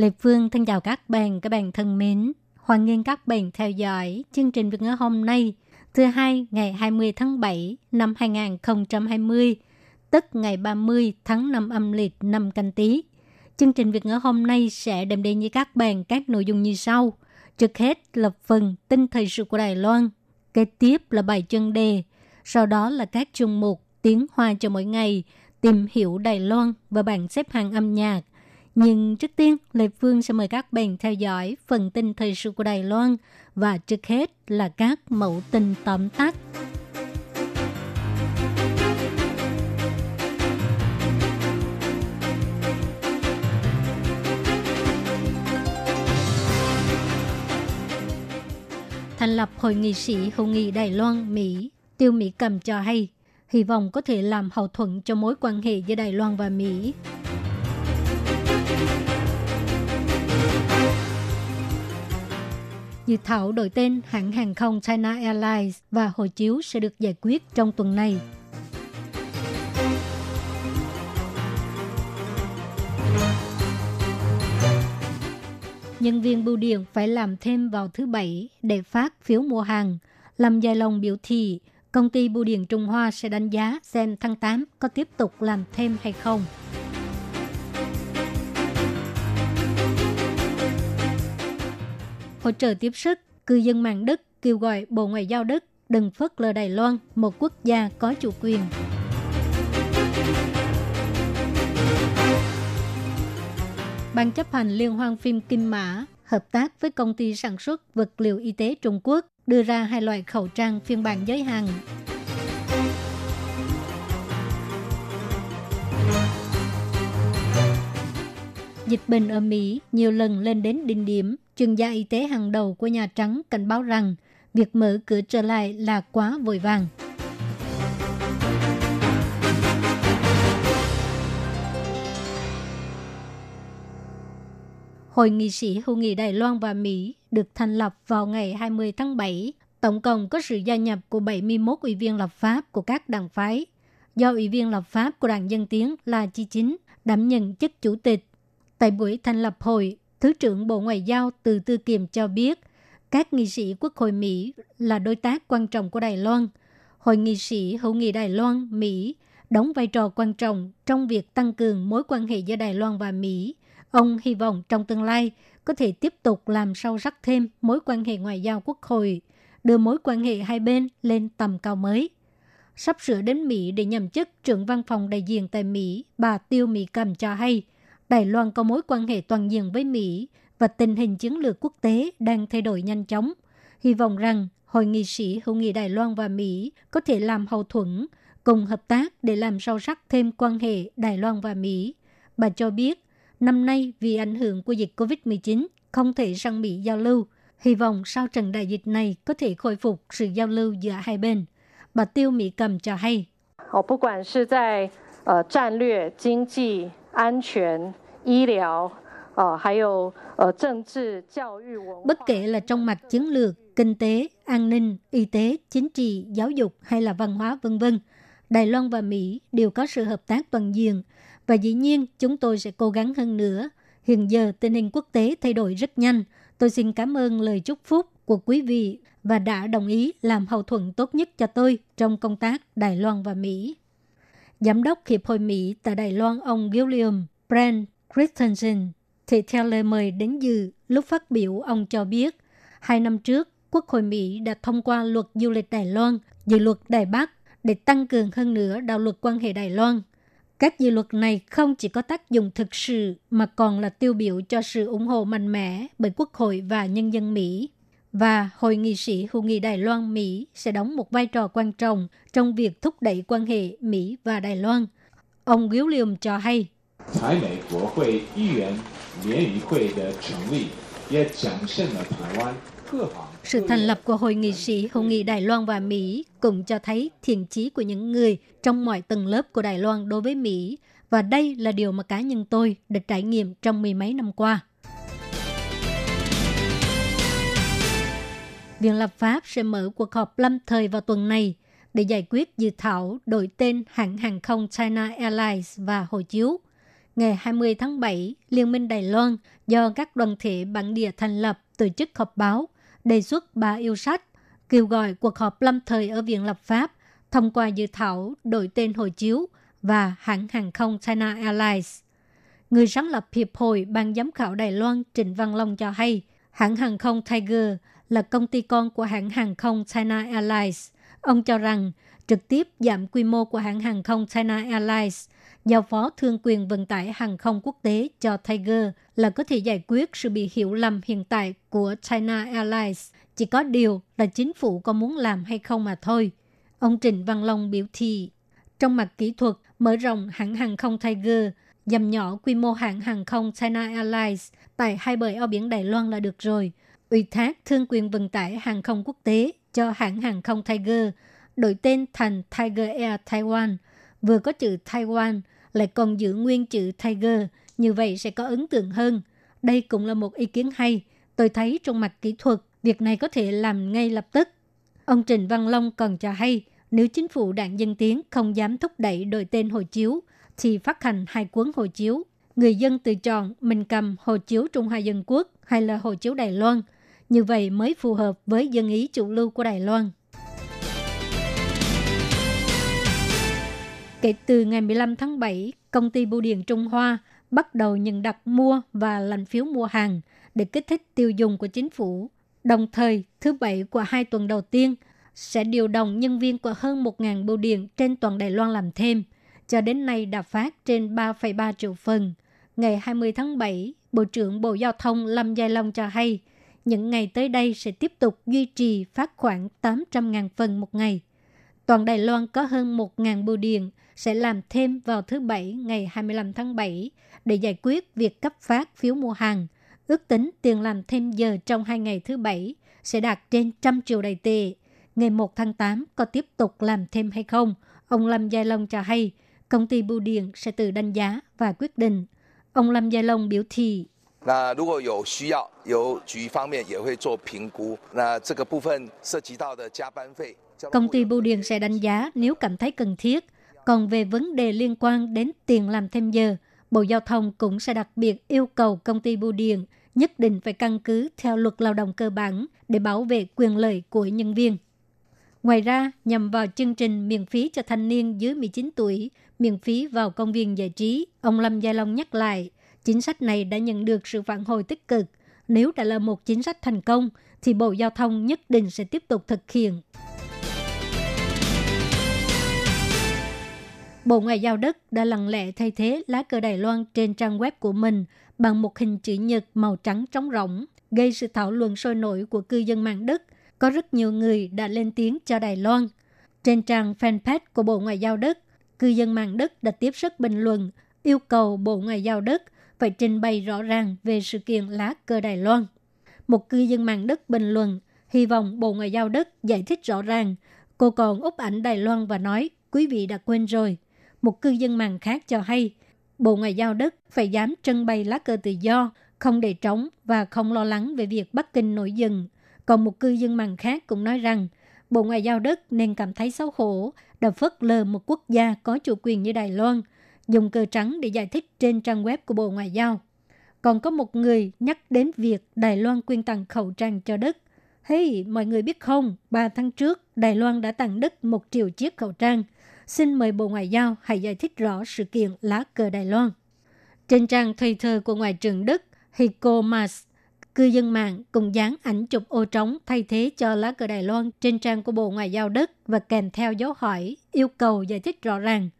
Lê Phương thân chào các bạn, các bạn thân mến. Hoan nghênh các bạn theo dõi chương trình Việt ngữ hôm nay, thứ hai ngày 20 tháng 7 năm 2020, tức ngày 30 tháng 5 âm lịch năm canh tí. Chương trình Việt ngữ hôm nay sẽ đem đến với các bạn các nội dung như sau. Trước hết là phần tin thời sự của Đài Loan, kế tiếp là bài chân đề, sau đó là các chương mục tiếng hoa cho mỗi ngày, tìm hiểu Đài Loan và bảng xếp hạng âm nhạc. Nhưng trước tiên, Lê Phương sẽ mời các bạn theo dõi phần tin thời sự của Đài Loan và trước hết là các mẫu tin tóm tắt. Thành lập Hội nghị sĩ hữu nghị Đài Loan, Mỹ, Tiêu Mỹ Cầm cho hay, hy vọng có thể làm hậu thuẫn cho mối quan hệ giữa Đài Loan và Mỹ. Dự thảo đổi tên hãng hàng không China Airlines và hộ chiếu sẽ được giải quyết trong tuần này. Nhân viên bưu điện phải làm thêm vào thứ Bảy để phát phiếu mua hàng. Làm dài Long biểu thị, công ty bưu điện Trung Hoa sẽ đánh giá xem tháng 8 có tiếp tục làm thêm hay không. Hỗ trợ tiếp sức, cư dân mạng Đức kêu gọi Bộ Ngoại giao Đức đừng phớt lờ Đài Loan, một quốc gia có chủ quyền. Ban chấp hành Liên hoan phim Kim Mã hợp tác với công ty sản xuất vật liệu y tế Trung Quốc đưa ra hai loại khẩu trang phiên bản giới hạn. Dịch bệnh ở Mỹ nhiều lần lên đến đỉnh điểm chuyên gia y tế hàng đầu của Nhà Trắng cảnh báo rằng việc mở cửa trở lại là quá vội vàng. Hội nghị sĩ hữu nghị Đài Loan và Mỹ được thành lập vào ngày 20 tháng 7. Tổng cộng có sự gia nhập của 71 ủy viên lập pháp của các đảng phái. Do ủy viên lập pháp của Đảng Dân Tiến là Chi Chính đảm nhận chức chủ tịch. Tại buổi thành lập hội, Thứ trưởng Bộ Ngoại giao Từ Tư Kiềm cho biết, các nghị sĩ Quốc hội Mỹ là đối tác quan trọng của Đài Loan. Hội nghị sĩ hữu nghị Đài Loan, Mỹ đóng vai trò quan trọng trong việc tăng cường mối quan hệ giữa Đài Loan và Mỹ. Ông hy vọng trong tương lai có thể tiếp tục làm sâu sắc thêm mối quan hệ ngoại giao quốc hội, đưa mối quan hệ hai bên lên tầm cao mới. Sắp sửa đến Mỹ để nhậm chức trưởng văn phòng đại diện tại Mỹ, bà Tiêu Mỹ Cầm cho hay – Đài Loan có mối quan hệ toàn diện với Mỹ và tình hình chiến lược quốc tế đang thay đổi nhanh chóng. Hy vọng rằng Hội nghị sĩ hữu nghị Đài Loan và Mỹ có thể làm hậu thuẫn, cùng hợp tác để làm sâu sắc thêm quan hệ Đài Loan và Mỹ. Bà cho biết, năm nay vì ảnh hưởng của dịch COVID-19 không thể sang Mỹ giao lưu. Hy vọng sau trận đại dịch này có thể khôi phục sự giao lưu giữa hai bên. Bà Tiêu Mỹ Cầm cho hay. 哦，不管是在呃战略、经济、 安全、医疗，呃，还有呃政治、教育、文化。 Bất kể là trong mặt chiến lược, kinh tế, an ninh, y tế, chính trị, giáo dục hay là văn hóa vân vân, Đài Loan và Mỹ đều có sự hợp tác toàn diện và dĩ nhiên chúng tôi sẽ cố gắng hơn nữa. Hiện giờ tình hình quốc tế thay đổi rất nhanh. Tôi xin cảm ơn lời chúc phúc của quý vị và đã đồng ý làm hậu thuẫn tốt nhất cho tôi trong công tác Đài Loan và Mỹ. Giám đốc Hiệp hội Mỹ tại Đài Loan ông William Brand Christensen thì theo lời mời đến dự, lúc phát biểu ông cho biết, hai năm trước, Quốc hội Mỹ đã thông qua luật du lịch Đài Loan, dự luật Đài Bắc để tăng cường hơn nữa đạo luật quan hệ Đài Loan. Các dự luật này không chỉ có tác dụng thực sự mà còn là tiêu biểu cho sự ủng hộ mạnh mẽ bởi Quốc hội và nhân dân Mỹ và Hội nghị sĩ hữu nghị Đài Loan-Mỹ sẽ đóng một vai trò quan trọng trong việc thúc đẩy quan hệ Mỹ và Đài Loan. Ông William cho hay, sự thành lập của Hội nghị sĩ Hữu nghị Đài Loan và Mỹ cũng cho thấy thiện chí của những người trong mọi tầng lớp của Đài Loan đối với Mỹ, và đây là điều mà cá nhân tôi được trải nghiệm trong mười mấy năm qua. Viện lập pháp sẽ mở cuộc họp lâm thời vào tuần này để giải quyết dự thảo đổi tên hãng hàng không China Airlines và hộ chiếu. Ngày 20 tháng 7, Liên minh Đài Loan do các đoàn thể bản địa thành lập tổ chức họp báo, đề xuất ba yêu sách, kêu gọi cuộc họp lâm thời ở Viện lập pháp thông qua dự thảo đổi tên hộ chiếu và hãng hàng không China Airlines. Người sáng lập Hiệp hội Ban giám khảo Đài Loan Trịnh Văn Long cho hay, hãng hàng không Tiger là công ty con của hãng hàng không China Airlines. Ông cho rằng trực tiếp giảm quy mô của hãng hàng không China Airlines, giao phó thương quyền vận tải hàng không quốc tế cho Tiger là có thể giải quyết sự bị hiểu lầm hiện tại của China Airlines. Chỉ có điều là chính phủ có muốn làm hay không mà thôi. Ông Trịnh Văn Long biểu thị, trong mặt kỹ thuật, mở rộng hãng hàng không Tiger, dầm nhỏ quy mô hãng hàng không China Airlines tại hai bờ eo biển Đài Loan là được rồi – ủy thác thương quyền vận tải hàng không quốc tế cho hãng hàng không Tiger, đổi tên thành Tiger Air Taiwan, vừa có chữ Taiwan lại còn giữ nguyên chữ Tiger, như vậy sẽ có ấn tượng hơn. Đây cũng là một ý kiến hay. Tôi thấy trong mặt kỹ thuật, việc này có thể làm ngay lập tức. Ông Trình Văn Long còn cho hay, nếu chính phủ đảng Dân Tiến không dám thúc đẩy đổi tên hộ chiếu, thì phát hành hai cuốn hộ chiếu. Người dân tự chọn mình cầm hộ chiếu Trung Hoa Dân Quốc hay là hộ chiếu Đài Loan – như vậy mới phù hợp với dân ý chủ lưu của Đài Loan. Kể từ ngày 15 tháng 7, công ty Bưu điện Trung Hoa bắt đầu nhận đặt mua và lành phiếu mua hàng để kích thích tiêu dùng của chính phủ. Đồng thời, thứ Bảy của hai tuần đầu tiên sẽ điều động nhân viên của hơn 1.000 bưu điện trên toàn Đài Loan làm thêm. Cho đến nay đã phát trên 3,3 triệu phần. Ngày 20 tháng 7, Bộ trưởng Bộ Giao thông Lâm Giai Long cho hay – những ngày tới đây sẽ tiếp tục duy trì phát khoảng 800.000 phần một ngày. Toàn Đài Loan có hơn 1.000 bưu điện sẽ làm thêm vào thứ Bảy ngày 25 tháng 7 để giải quyết việc cấp phát phiếu mua hàng. Ước tính tiền làm thêm giờ trong hai ngày thứ Bảy sẽ đạt trên trăm triệu đầy tệ. Ngày 1 tháng 8 có tiếp tục làm thêm hay không? Ông Lâm Giai Long cho hay, công ty bưu điện sẽ tự đánh giá và quyết định. Ông Lâm Giai Long biểu thị 那如果有需要，由局方面也会做评估。那这个部分涉及到的加班费，công ty bưu điện sẽ đánh giá nếu cảm thấy cần thiết. Còn về vấn đề liên quan đến tiền làm thêm giờ, Bộ Giao thông cũng sẽ đặc biệt yêu cầu công ty bưu điện nhất định phải căn cứ theo luật lao động cơ bản để bảo vệ quyền lợi của nhân viên. Ngoài ra, nhằm vào chương trình miễn phí cho thanh niên dưới 19 tuổi, miễn phí vào công viên giải trí, ông Lâm Gia Long nhắc lại, Chính sách này đã nhận được sự phản hồi tích cực. Nếu đã là một chính sách thành công, thì Bộ Giao thông nhất định sẽ tiếp tục thực hiện. Bộ Ngoại giao Đức đã lặng lẽ thay thế lá cờ Đài Loan trên trang web của mình bằng một hình chữ nhật màu trắng trống rỗng, gây sự thảo luận sôi nổi của cư dân mạng Đức. Có rất nhiều người đã lên tiếng cho Đài Loan. Trên trang fanpage của Bộ Ngoại giao Đức, cư dân mạng Đức đã tiếp sức bình luận yêu cầu Bộ Ngoại giao Đức phải trình bày rõ ràng về sự kiện lá cờ Đài Loan. Một cư dân mạng Đức bình luận, hy vọng Bộ Ngoại giao Đức giải thích rõ ràng. Cô còn úp ảnh Đài Loan và nói, quý vị đã quên rồi. Một cư dân mạng khác cho hay, Bộ Ngoại giao Đức phải dám trưng bày lá cờ tự do, không để trống và không lo lắng về việc Bắc Kinh nổi dừng. Còn một cư dân mạng khác cũng nói rằng, Bộ Ngoại giao Đức nên cảm thấy xấu hổ, đã phớt lờ một quốc gia có chủ quyền như Đài Loan – dùng cờ trắng để giải thích trên trang web của Bộ Ngoại giao. Còn có một người nhắc đến việc Đài Loan quyên tặng khẩu trang cho Đức. Hey, mọi người biết không, 3 tháng trước, Đài Loan đã tặng Đức một triệu chiếc khẩu trang. Xin mời Bộ Ngoại giao hãy giải thích rõ sự kiện lá cờ Đài Loan. Trên trang Twitter của Ngoại trưởng Đức Heiko Maas, cư dân mạng cùng dán ảnh chụp ô trống thay thế cho lá cờ Đài Loan trên trang của Bộ Ngoại giao Đức và kèm theo dấu hỏi yêu cầu giải thích rõ ràng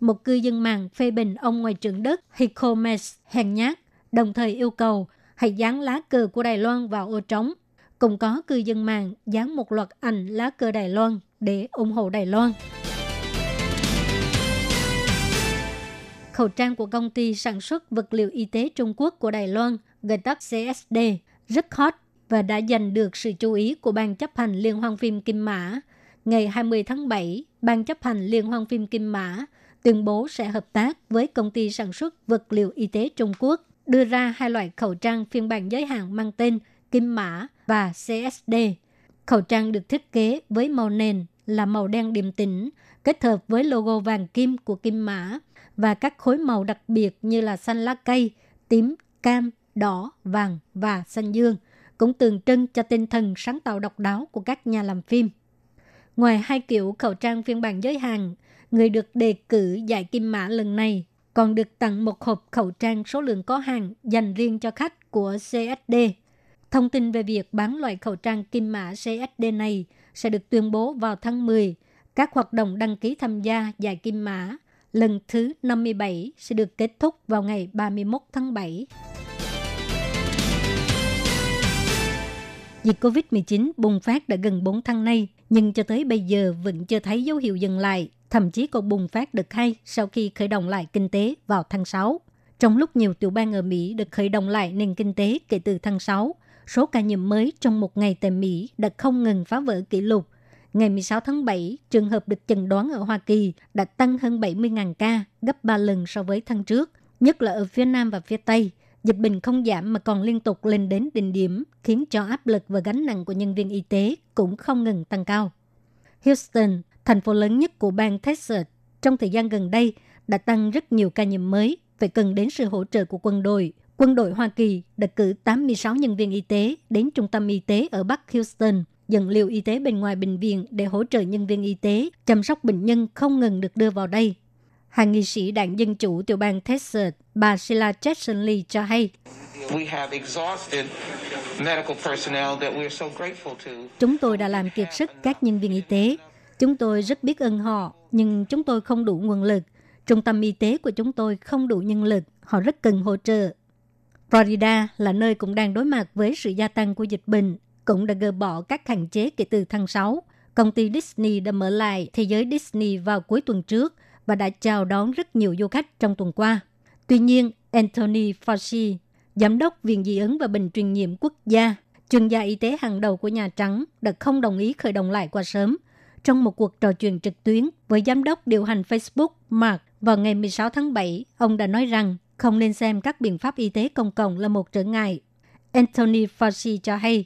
một cư dân mạng phê bình ông ngoại trưởng Đức Heiko Maas hèn nhát, đồng thời yêu cầu hãy dán lá cờ của Đài Loan vào ô trống. Cũng có cư dân mạng dán một loạt ảnh lá cờ Đài Loan để ủng hộ Đài Loan. khẩu trang của công ty sản xuất vật liệu y tế Trung Quốc của Đài Loan, gọi tắt CSD, rất hot và đã giành được sự chú ý của Ban chấp hành Liên hoan phim Kim Mã. Ngày 20 tháng 7, Ban chấp hành Liên hoan phim Kim Mã tuyên bố sẽ hợp tác với công ty sản xuất vật liệu y tế Trung Quốc đưa ra hai loại khẩu trang phiên bản giới hạn mang tên Kim Mã và CSD. Khẩu trang được thiết kế với màu nền là màu đen điềm tĩnh, kết hợp với logo vàng kim của Kim Mã và các khối màu đặc biệt như là xanh lá cây, tím, cam, đỏ, vàng và xanh dương, cũng tượng trưng cho tinh thần sáng tạo độc đáo của các nhà làm phim. Ngoài hai kiểu khẩu trang phiên bản giới hạn, người được đề cử giải Kim Mã lần này còn được tặng một hộp khẩu trang số lượng có hàng dành riêng cho khách của CSD. Thông tin về việc bán loại khẩu trang Kim Mã CSD này sẽ được tuyên bố vào tháng 10. Các hoạt động đăng ký tham gia giải Kim Mã lần thứ 57 sẽ được kết thúc vào ngày 31 tháng 7. Dịch COVID-19 bùng phát đã gần 4 tháng nay, nhưng cho tới bây giờ vẫn chưa thấy dấu hiệu dừng lại, thậm chí còn bùng phát đợt hay sau khi khởi động lại kinh tế vào tháng 6. Trong lúc nhiều tiểu bang ở Mỹ được khởi động lại nền kinh tế kể từ tháng 6, số ca nhiễm mới trong một ngày tại Mỹ đã không ngừng phá vỡ kỷ lục. Ngày 16 tháng 7, trường hợp được chẩn đoán ở Hoa Kỳ đã tăng hơn 70.000 ca, gấp 3 lần so với tháng trước, nhất là ở phía Nam và phía Tây. Dịch bệnh không giảm mà còn liên tục lên đến đỉnh điểm, khiến cho áp lực và gánh nặng của nhân viên y tế cũng không ngừng tăng cao. Houston, thành phố lớn nhất của bang Texas, trong thời gian gần đây đã tăng rất nhiều ca nhiễm mới, phải cần đến sự hỗ trợ của quân đội. Quân đội Hoa Kỳ đã cử 86 nhân viên y tế đến trung tâm y tế ở Bắc Houston, dẫn liệu y tế bên ngoài bệnh viện để hỗ trợ nhân viên y tế chăm sóc bệnh nhân không ngừng được đưa vào đây. Hàng nghị sĩ đảng Dân Chủ tiểu bang Texas, bà Sheila Jackson Lee cho hay, Chúng tôi đã làm kiệt sức các nhân viên y tế. Chúng tôi rất biết ơn họ, nhưng chúng tôi không đủ nguồn lực. Trung tâm y tế của chúng tôi không đủ nhân lực, họ rất cần hỗ trợ. Florida là nơi cũng đang đối mặt với sự gia tăng của dịch bệnh, cũng đã gỡ bỏ các hạn chế kể từ tháng 6. Công ty Disney đã mở lại thế giới Disney vào cuối tuần trước và đã chào đón rất nhiều du khách trong tuần qua. Tuy nhiên, Anthony Fauci, Giám đốc Viện Dị ứng và Bệnh truyền nhiễm quốc gia, chuyên gia y tế hàng đầu của Nhà Trắng, đã không đồng ý khởi động lại quá sớm. Trong một cuộc trò chuyện trực tuyến với giám đốc điều hành Facebook Mark vào ngày 16 tháng 7, ông đã nói rằng không nên xem các biện pháp y tế công cộng là một trở ngại. Anthony Fauci cho hay,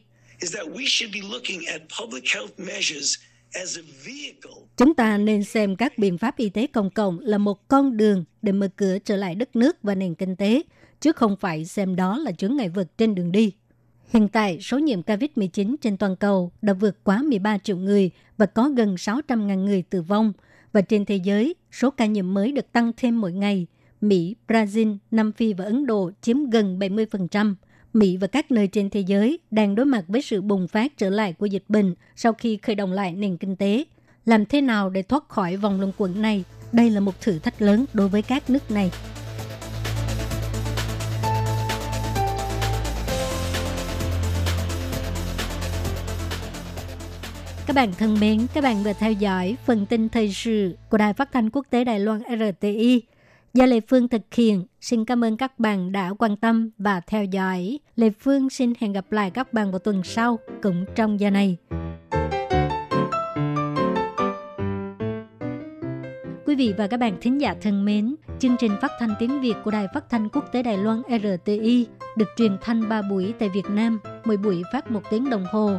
Chúng ta nên xem các biện pháp y tế công cộng là một con đường để mở cửa trở lại đất nước và nền kinh tế, chứ không phải xem đó là chướng ngại vật trên đường đi. Hiện tại, số nhiễm COVID-19 trên toàn cầu đã vượt quá 13 triệu người và có gần 600.000 người tử vong. Và trên thế giới, số ca nhiễm mới được tăng thêm mỗi ngày. Mỹ, Brazil, Nam Phi và Ấn Độ chiếm gần 70%. Mỹ và các nơi trên thế giới đang đối mặt với sự bùng phát trở lại của dịch bệnh sau khi khởi động lại nền kinh tế. Làm thế nào để thoát khỏi vòng luẩn quẩn này? Đây là một thử thách lớn đối với các nước này. Các bạn thân mến, các bạn vừa theo dõi phần tin thời sự của Đài Phát thanh Quốc tế Đài Loan RTI do Lê Phương thực hiện. Xin cảm ơn các bạn đã quan tâm và theo dõi. Lê Phương xin hẹn gặp lại các bạn vào tuần sau cũng trong giờ này. Quý vị và các bạn thính giả thân mến, chương trình phát thanh tiếng Việt của Đài Phát thanh Quốc tế Đài Loan RTI được truyền thanh 3 buổi tại Việt Nam, mỗi buổi phát một tiếng đồng hồ.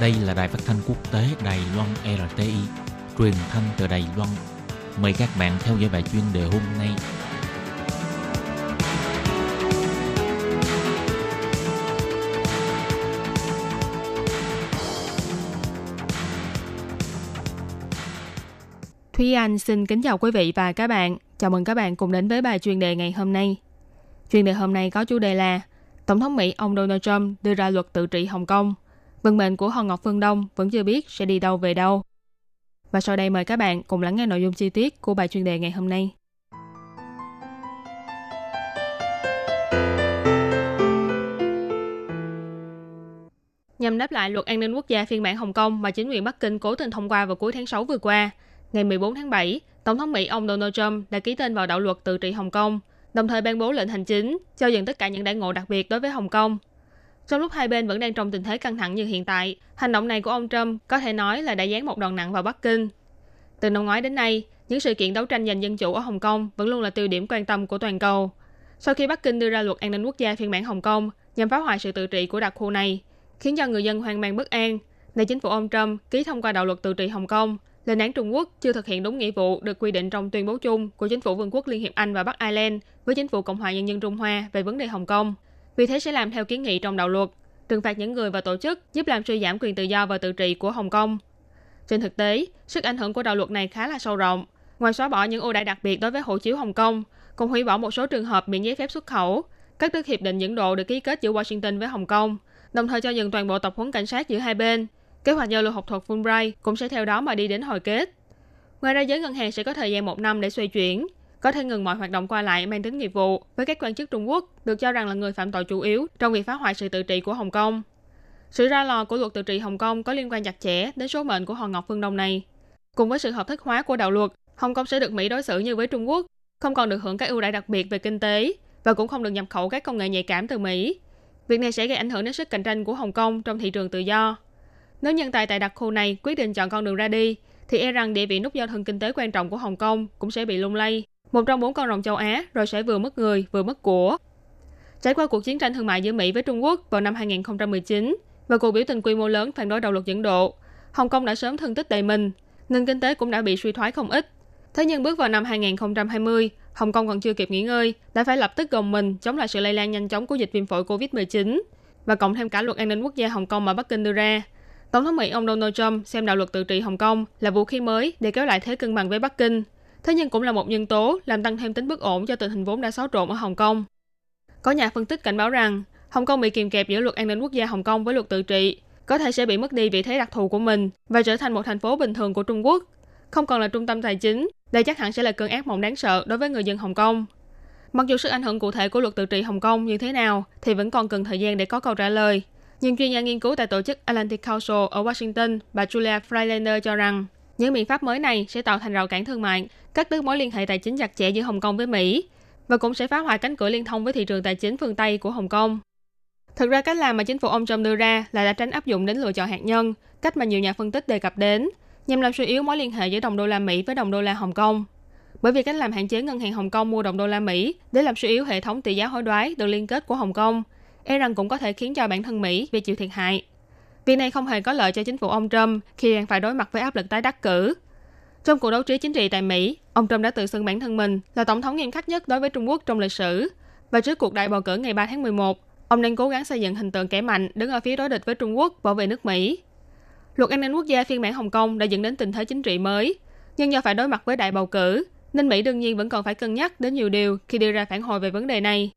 Đây là đài phát thanh quốc tế Đài Loan RTI, truyền thanh từ Đài Loan. Mời các bạn theo dõi bài chuyên đề hôm nay. Thúy Anh xin kính chào quý vị và các bạn. Chào mừng các bạn cùng đến với bài chuyên đề ngày hôm nay. Chuyên đề hôm nay có chủ đề là Tổng thống Mỹ ông Donald Trump đưa ra luật tự trị Hồng Kông. Vận mệnh của Hòn Ngọc Phương Đông vẫn chưa biết sẽ đi đâu về đâu. Và sau đây mời các bạn cùng lắng nghe nội dung chi tiết của bài chuyên đề ngày hôm nay. Nhằm đáp lại luật an ninh quốc gia phiên bản Hồng Kông mà chính quyền Bắc Kinh cố tình thông qua vào cuối tháng 6 vừa qua, ngày 14 tháng 7, Tổng thống Mỹ ông Donald Trump đã ký tên vào đạo luật tự trị Hồng Kông, đồng thời ban bố lệnh hành chính cho dừng tất cả những đại ngộ đặc biệt đối với Hồng Kông. Trong lúc hai bên vẫn đang trong tình thế căng thẳng như hiện tại, hành động này của ông Trump có thể nói là đã dán một đòn nặng vào Bắc Kinh. Từ năm ngoái đến nay, những sự kiện đấu tranh giành dân chủ ở Hồng Kông vẫn luôn là tiêu điểm quan tâm của toàn cầu. Sau khi Bắc Kinh đưa ra luật an ninh quốc gia phiên bản Hồng Kông nhằm phá hoại sự tự trị của đặc khu này, khiến cho người dân hoang mang bất an, nên chính phủ ông Trump ký thông qua đạo luật tự trị Hồng Kông lên án Trung Quốc chưa thực hiện đúng nghĩa vụ được quy định trong tuyên bố chung của chính phủ Vương quốc Liên hiệp Anh và Bắc Ireland với chính phủ Cộng hòa Nhân dân Trung Hoa về vấn đề Hồng Kông. Vì thế sẽ làm theo kiến nghị trong đạo luật, trừng phạt những người và tổ chức giúp làm suy giảm quyền tự do và tự trị của Hồng Kông. Trên thực tế, sức ảnh hưởng của đạo luật này khá là sâu rộng. Ngoài xóa bỏ những ưu đãi đặc biệt đối với hộ chiếu Hồng Kông, còn hủy bỏ một số trường hợp miễn giấy phép xuất khẩu, các tước hiệp định dẫn độ được ký kết giữa Washington với Hồng Kông, đồng thời cho dừng toàn bộ tập huấn cảnh sát giữa hai bên, Kế hoạch giao lưu học thuật Fulbright cũng sẽ theo đó mà đi đến hồi kết. Ngoài ra, giới ngân hàng sẽ có thời gian một năm để xoay chuyển, có thể ngừng mọi hoạt động qua lại mang tính nghiệp vụ với các quan chức Trung Quốc được cho rằng là người phạm tội chủ yếu trong việc phá hoại sự tự trị của Hồng Kông. Sự ra lò của luật tự trị Hồng Kông có liên quan chặt chẽ đến số mệnh của Hòn Ngọc Phương Đông này. Cùng với sự hợp thức hóa của đạo luật, Hồng Kông sẽ được Mỹ đối xử như với Trung Quốc, không còn được hưởng các ưu đãi đặc biệt về kinh tế và cũng không được nhập khẩu các công nghệ nhạy cảm từ Mỹ. Việc này sẽ gây ảnh hưởng đến sức cạnh tranh của Hồng Kông trong thị trường tự do. Nếu nhân tài tại đặc khu này quyết định chọn con đường ra đi, thì e rằng địa vị nút giao thân kinh tế quan trọng của Hồng Kông cũng sẽ bị lung lay. Một trong bốn con rồng châu Á rồi sẽ vừa mất người vừa mất của. Trải qua cuộc chiến tranh thương mại giữa Mỹ với Trung Quốc vào năm 2019 và cuộc biểu tình quy mô lớn phản đối đạo luật dẫn độ, Hồng Kông đã sớm thương tích đầy mình, nền kinh tế cũng đã bị suy thoái không ít. Thế nhưng bước vào năm 2020, Hồng Kông còn chưa kịp nghỉ ngơi, đã phải lập tức gồng mình chống lại sự lây lan nhanh chóng của dịch viêm phổi COVID-19 và cộng thêm cả luật an ninh quốc gia Hồng Kông mà Bắc Kinh đưa ra, Tổng thống Mỹ ông Donald Trump xem đạo luật tự trị Hồng Kông là vũ khí mới để kéo lại thế cân bằng với Bắc Kinh. Thế nhưng cũng là một nhân tố làm tăng thêm tính bất ổn cho tình hình vốn đã xáo trộn ở Hồng Kông. Có nhà phân tích cảnh báo rằng Hồng Kông bị kìm kẹp giữa luật an ninh quốc gia Hồng Kông với luật tự trị, có thể sẽ bị mất đi vị thế đặc thù của mình và trở thành một thành phố bình thường của Trung Quốc, không còn là trung tâm tài chính. Đây chắc hẳn sẽ là cơn ác mộng đáng sợ đối với người dân Hồng Kông. Mặc dù sức ảnh hưởng cụ thể của luật tự trị Hồng Kông như thế nào thì vẫn còn cần thời gian để có câu trả lời. Nhưng chuyên gia nghiên cứu tại tổ chức Atlantic Council ở Washington, bà Julia Freilander cho rằng, những biện pháp mới này sẽ tạo thành rào cản thương mại, cắt đứt mối liên hệ tài chính chặt chẽ giữa Hồng Kông với Mỹ và cũng sẽ phá hoại cánh cửa liên thông với thị trường tài chính phương Tây của Hồng Kông. Thực ra cách làm mà chính phủ ông Trump đưa ra là đã tránh áp dụng đến lựa chọn hạt nhân, cách mà nhiều nhà phân tích đề cập đến, nhằm làm suy yếu mối liên hệ giữa đồng đô la Mỹ với đồng đô la Hồng Kông. Bởi vì cách làm hạn chế ngân hàng Hồng Kông mua đồng đô la Mỹ để làm suy yếu hệ thống tỷ giá hối đoái được liên kết của Hồng Kông e rằng cũng có thể khiến cho bản thân Mỹ bị chịu thiệt hại. Việc này không hề có lợi cho chính phủ ông Trump khi đang phải đối mặt với áp lực tái đắc cử. Trong cuộc đấu trí chính trị tại Mỹ, ông Trump đã tự xưng bản thân mình là tổng thống nghiêm khắc nhất đối với Trung Quốc trong lịch sử. Và trước cuộc đại bầu cử ngày 3 tháng 11, ông đang cố gắng xây dựng hình tượng kẻ mạnh đứng ở phía đối địch với Trung Quốc bảo vệ nước Mỹ. Luật an ninh quốc gia phiên bản Hồng Kông đã dẫn đến tình thế chính trị mới, nhưng do phải đối mặt với đại bầu cử, nên Mỹ đương nhiên vẫn còn phải cân nhắc đến nhiều điều khi đưa ra phản hồi về vấn đề này.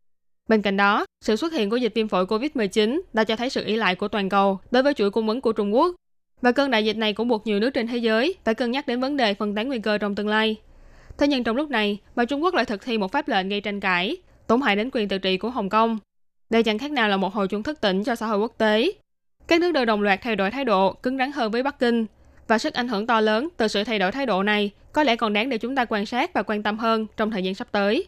Bên cạnh đó, sự xuất hiện của dịch viêm phổi COVID-19 đã cho thấy sự ý lại của toàn cầu đối với chuỗi cung ứng của Trung Quốc. Và cơn đại dịch này cũng buộc nhiều nước trên thế giới phải cân nhắc đến vấn đề phân tán nguy cơ trong tương lai. Thế nhưng trong lúc này, mà Trung Quốc lại thực thi một pháp lệnh gây tranh cãi, tổn hại đến quyền tự trị của Hồng Kông. Đây chẳng khác nào là một hồi chuông thức tỉnh cho xã hội quốc tế. Các nước đều đồng loạt thay đổi thái độ, cứng rắn hơn với Bắc Kinh. Và sức ảnh hưởng to lớn từ sự thay đổi thái độ này có lẽ còn đáng để chúng ta quan sát và quan tâm hơn trong thời gian sắp tới.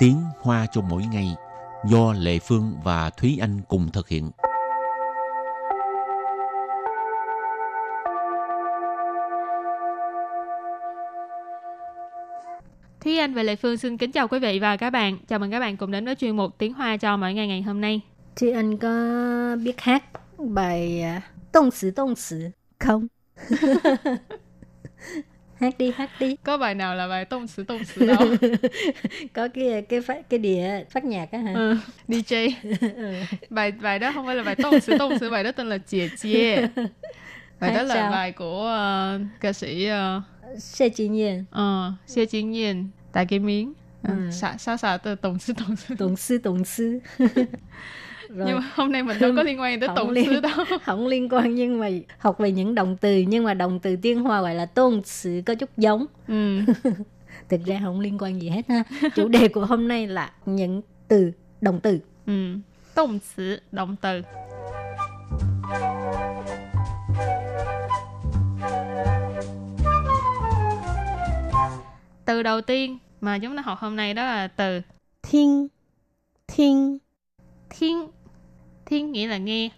Tiếng Hoa cho mỗi ngày do Lệ Phương và Thúy Anh cùng thực hiện. Thúy Anh và Lệ Phương xin kính chào quý vị và các bạn. Chào mừng các bạn cùng đến với chuyên mục Tiếng Hoa cho mỗi ngày ngày hôm nay. Thúy Anh có biết hát bài à, Động 詞 động 詞 không? hát đi hát đi Có bài nào là bài tông sử tông sử đâu? có cái cái phát cái đĩa phát nhạc á hả ừ, DJ. Bài bài đó không phải là bài tông sử tông sử, bài đó tên là Chìa Chìa. Bài đó Hát là sao? bài của ờ, ca sĩ uh, Xe Chi Nhiên uh, Xie Chính Nhiên, Đại Cái Miếng. Ừ. Ừ. Xả xả xả từ tổng sư tổng sư Tổng sư tổng sư rồi. nhưng mà hôm nay mình đâu có liên quan tới tụng liên, xứ đâu. không liên quan nhưng mà học về những động từ nhưng mà động từ tiếng hoa gọi là tôn sự có chút giống. Ừ. thực ra không liên quan gì hết ha. Chủ đề của hôm nay là những từ động từ. Ừ. tôn sự động từ. Từ đầu tiên mà chúng ta học hôm nay đó là từ. Thiên thiên. Thiên Thiên nghĩa là nghe.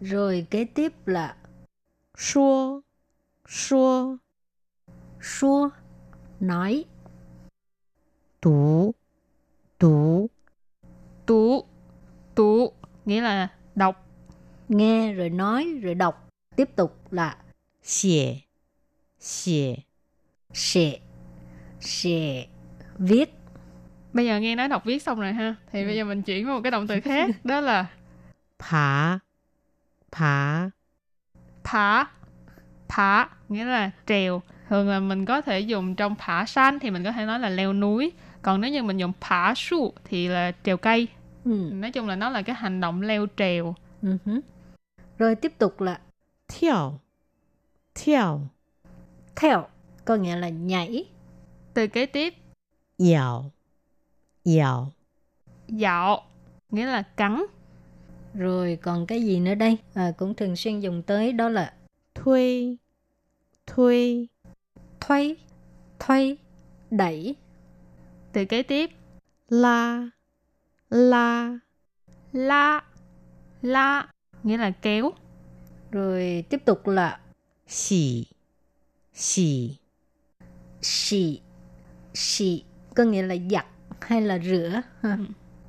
Rồi kế tiếp là Xua Xua Xua Nói. Tú Tú Tú Tú Nghĩa là đọc. Nghe rồi nói rồi đọc. Tiếp tục là Xie Xie Xie Xie Viết bây giờ nghe nói đọc viết xong rồi ha. Thì ừ. bây giờ mình chuyển vào một cái động từ khác đó là thả thả thả thả nghĩa là trèo. Thường là mình có thể dùng trong thả san thì mình có thể nói là leo núi. Còn nếu như mình dùng thả su thì là trèo cây. Ừ. nói chung là nó là cái hành động leo trèo. Ừ. rồi tiếp tục là theo theo theo có nghĩa là nhảy. Từ kế tiếp. Dạo Dạo. Dạo Nghĩa là cắn. Rồi còn cái gì nữa đây? À, Cũng thường xuyên dùng tới đó là Thuê Thuê. Thuê Thuê Đẩy. Từ kế tiếp. La La. La La Nghĩa là kéo. Rồi tiếp tục là Xì Xì. Xì Xì Có nghĩa là giặt hay là rửa? Ha.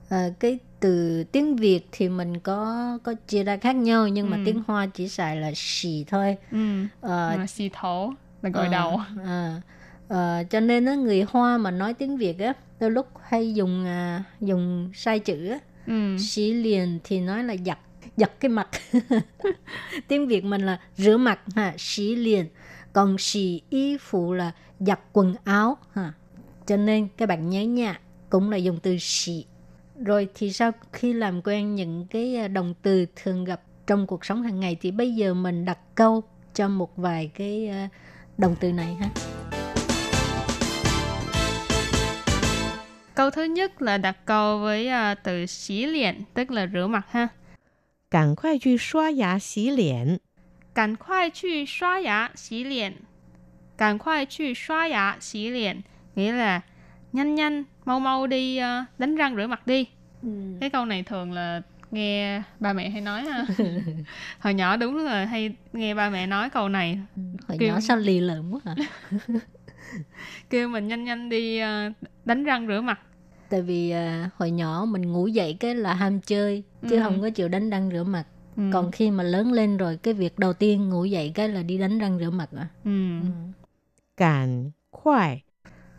À, cái từ tiếng Việt thì mình có có chia ra khác nhau nhưng mà Ừ. tiếng Hoa chỉ xài là xì thôi. Ừ. Là xì thổ là gội ờ, đầu. à, ờ, cho nên á, người Hoa mà nói tiếng Việt á đôi lúc hay dùng à, dùng sai chữ á. Ừ. xí liền thì nói là giặt giặt cái mặt. Tiếng việt mình là rửa mặt ha xí liền. Còn xì y phụ là giặt quần áo ha. Cho nên các bạn nhớ nha cũng là dùng từ xì rồi thì sau khi làm quen những cái à, động từ thường gặp trong cuộc sống hàng ngày thì bây giờ mình đặt câu cho một vài cái à, động từ này ha câu thứ nhất là đặt câu với à, từ xí liền tức là rửa mặt ha 赶快去刷牙洗脸赶快去刷牙洗脸赶快去刷牙洗脸 nghĩa là nhanh nhanh mau mau đi ờ, đánh răng rửa mặt đi. Cái câu này thường là nghe ba mẹ hay nói ha. Hồi nhỏ đúng là hay nghe ba mẹ nói câu này. Hồi Kêu- nhỏ sao lì lợm quá hả? Kêu mình nhanh nhanh đi ờ, đánh răng rửa mặt. Tại vì à, hồi nhỏ mình ngủ dậy cái là ham chơi chứ Ừ. không có chịu đánh răng rửa mặt. Ừ. còn khi mà lớn lên rồi cái việc đầu tiên ngủ dậy cái là đi đánh răng rửa mặt à ừ. 赶快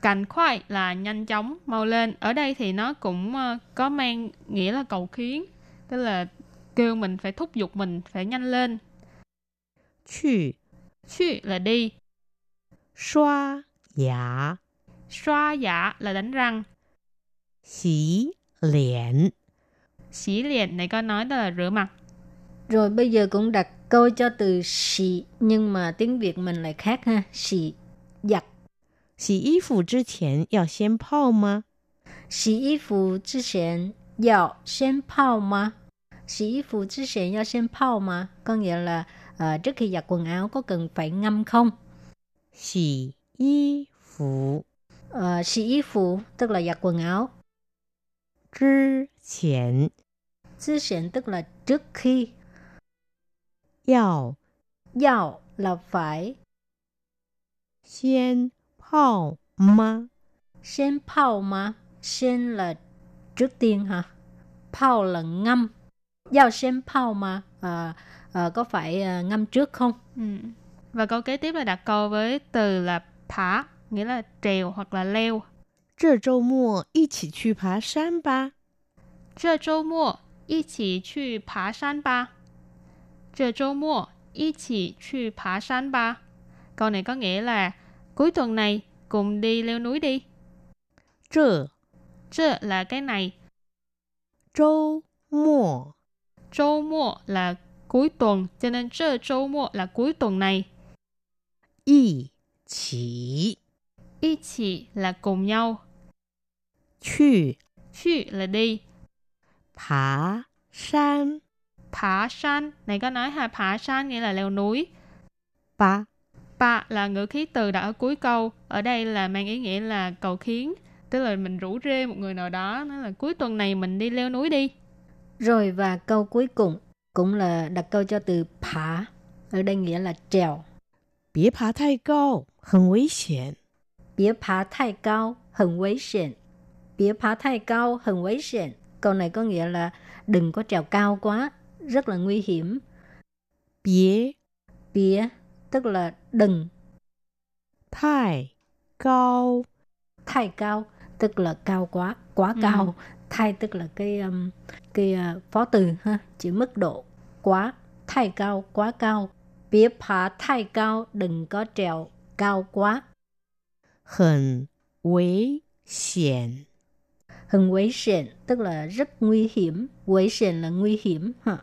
cảnh khoai là nhanh chóng mau lên. Ở đây thì nó cũng ờ, có mang nghĩa là cầu khiến tức là kêu mình phải thúc giục mình phải nhanh lên. Chữ chữ là đi. Xoa giả. Xoa giả là đánh răng. Xí liền xí liền này có nói là rửa mặt. Rồi bây giờ cũng đặt câu cho từ xì nhưng mà tiếng Việt mình lại khác ha. Xì giặt. 洗衣服之前要先泡吗？洗衣服之前要先泡吗洗衣服之前要先泡吗 có nghĩa là ờ, trước khi giặt quần áo có cần phải ngâm không 洗衣 服 Ờ, sĩ y phủ tức là giặt quần áo. 之前 之前tức là trước khi. 要 Yào là phải. 先 泡吗？ Sen泡mà. Sen là trước tiên hả?泡là ngâm. Yào sen泡mà. À, à, có phải à, ngâm trước không? Ừ. Và câu kế tiếp là đặt câu với từ là phá, nghĩa là trèo hoặc là leo. 这周末一起去爬山吧。这周末一起去爬山吧。这周末一起去爬山吧。Câu này có nghĩa là Cuối tuần này, cùng đi leo núi đi. Trừ Trừ là cái này. Châu mùa Châu mùa là cuối tuần, cho nên trừ châu mùa là cuối tuần này. Y chỉ Y chỉ là cùng nhau. Chư Chư là đi. Phá san Phá san, này có nói là phá san nghĩa là leo núi. Ba Pa là ngữ khí từ đặt ở cuối câu. Ở đây là mang ý nghĩa là cầu khiến. Tức là mình rủ rê một người nào đó. Nói là cuối tuần này mình đi leo núi đi. Rồi và câu cuối cùng cũng là đặt câu cho từ phá. Ở đây nghĩa là trèo. Bia phá thay cao, hẳn nguy hiểm. Bia phá thay cao, hẳn nguy hiểm. Bia phá thay cao, hẳn nguy hiểm. Câu này có nghĩa là đừng có trèo cao quá, rất là nguy hiểm. Bia. Bia tức là đừng. Thai cao Thai cao tức là cao quá, quá ừ. cao. Thai tức là cái um, cái uh, phó từ ha, chỉ mức độ quá, thai cao, quá cao. Bia phá thai cao, đừng có trèo cao quá. Hẳn 危险 Hẳn nguy hiểm tức là rất nguy hiểm. Nguy hiểm là nguy hiểm. Ha.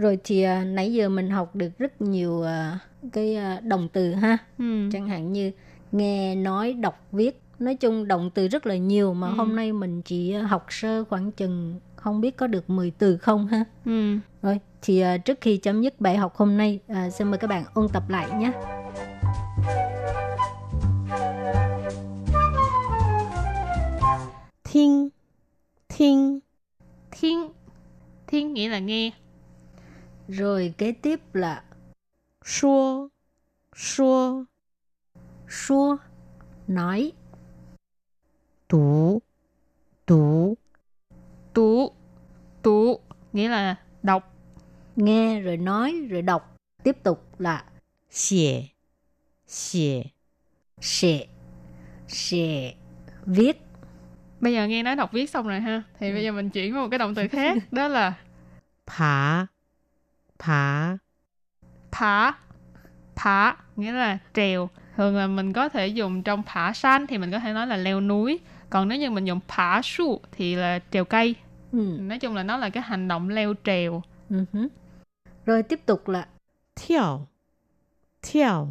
Rồi thì à, nãy giờ mình học được rất nhiều à, cái à, động từ ha. Ừ. Chẳng hạn như nghe, nói, đọc, viết. Nói chung động từ rất là nhiều mà Ừ. hôm nay mình chỉ à, học sơ khoảng chừng không biết có được 10 từ không ha. Ừ. Rồi thì à, trước khi chấm dứt bài học hôm nay à, xin mời các bạn ôn tập lại nhé. Thinh thinh Thiên. Thiên nghĩa là nghe. Rồi kế tiếp là Xua Xua Xua Nói. Tú Tú Tú Tú Nghĩa là đọc. Nghe rồi nói rồi đọc. Tiếp tục là Xie Xie Xie Xie Viết. Bây giờ nghe nói đọc viết xong rồi ha Thì ừ. bây giờ mình chuyển vào một cái động từ khác Đó là Phá. Thả Thả Thả nghĩa là trèo. Thường là mình có thể dùng trong thả san thì mình có thể nói là leo núi. Còn nếu như mình dùng thả su thì là trèo cây. Ừ. Nói chung là nó là cái hành động leo trèo. Uh-huh. Rồi tiếp tục là Theo Theo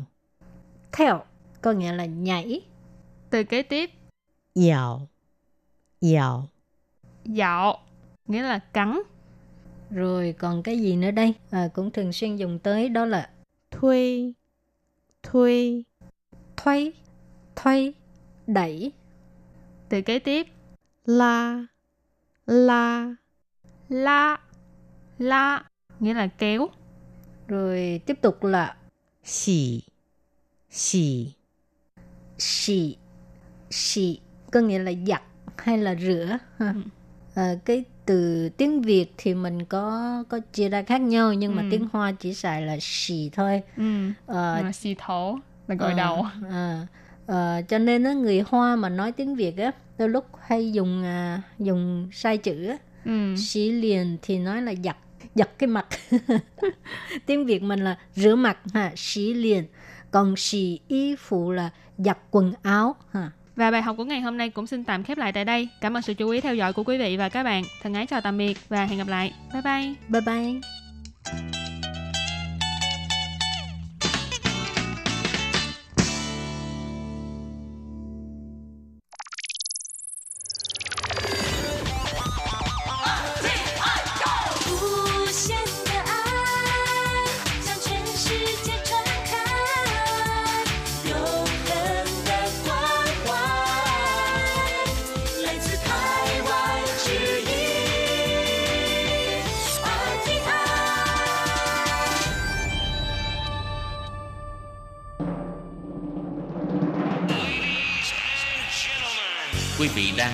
Theo có nghĩa là nhảy. Từ kế tiếp. Dạo Dạo Dạo. Nghĩa là cắn. Rồi còn cái gì nữa đây? À, cũng thường xuyên dùng tới đó là thuê, thuê, thuê, thuê, đẩy. Từ kế tiếp, la, la, la, la, nghĩa là kéo. Rồi tiếp tục là xì, xì, xì, xì, có nghĩa là giặt hay là rửa. À, cái từ tiếng Việt thì mình có có chia ra khác nhau nhưng mà Ừ. tiếng Hoa chỉ xài là xì thôi Ừ. Ờ, xì thổ là gội Ờ, đầu. à, ờ, cho nên á, người Hoa mà nói tiếng Việt á đôi lúc hay dùng à, dùng sai chữ á. Ừ. Xí liền thì nói là giặt giặt cái mặt tiếng Việt mình là rửa mặt ha xí liền còn xì y phụ là giặt quần áo ha và bài học của ngày hôm nay cũng xin tạm khép lại tại đây. Cảm ơn sự chú ý theo dõi của quý vị và các bạn. Thân ái chào tạm biệt và hẹn gặp lại. Bye bye. bye bye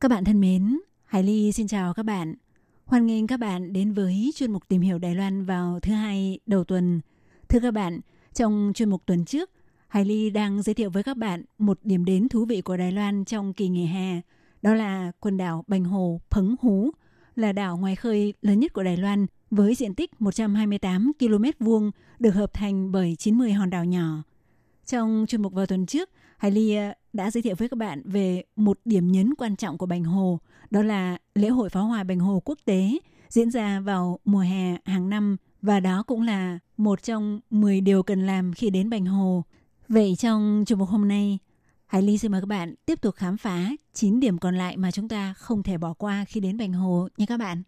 Các bạn thân mến, Hải Ly xin chào các bạn. Hoan nghênh các bạn đến với chuyên mục tìm hiểu Đài Loan vào thứ hai đầu tuần. Thưa các bạn, trong chuyên mục tuần trước, Hải Ly đang giới thiệu với các bạn một điểm đến thú vị của Đài Loan trong kỳ nghỉ hè. Đó là quần đảo Bành Hồ Phấn Hú, là đảo ngoài khơi lớn nhất của Đài Loan với diện tích 128 km vuông được hợp thành bởi 90 hòn đảo nhỏ. Trong chuyên mục vào tuần trước, Hải Ly ờ, đã giới thiệu với các bạn về một điểm nhấn quan trọng của Bành Hồ, đó là lễ hội pháo hoa Bành Hồ quốc tế diễn ra vào mùa hè hàng năm và đó cũng là một trong 10 điều cần làm khi đến Bành Hồ. Vậy trong chương mục hôm nay, Hải Ly xin mời các bạn tiếp tục khám phá 9 điểm còn lại mà chúng ta không thể bỏ qua khi đến Bành Hồ nha các bạn.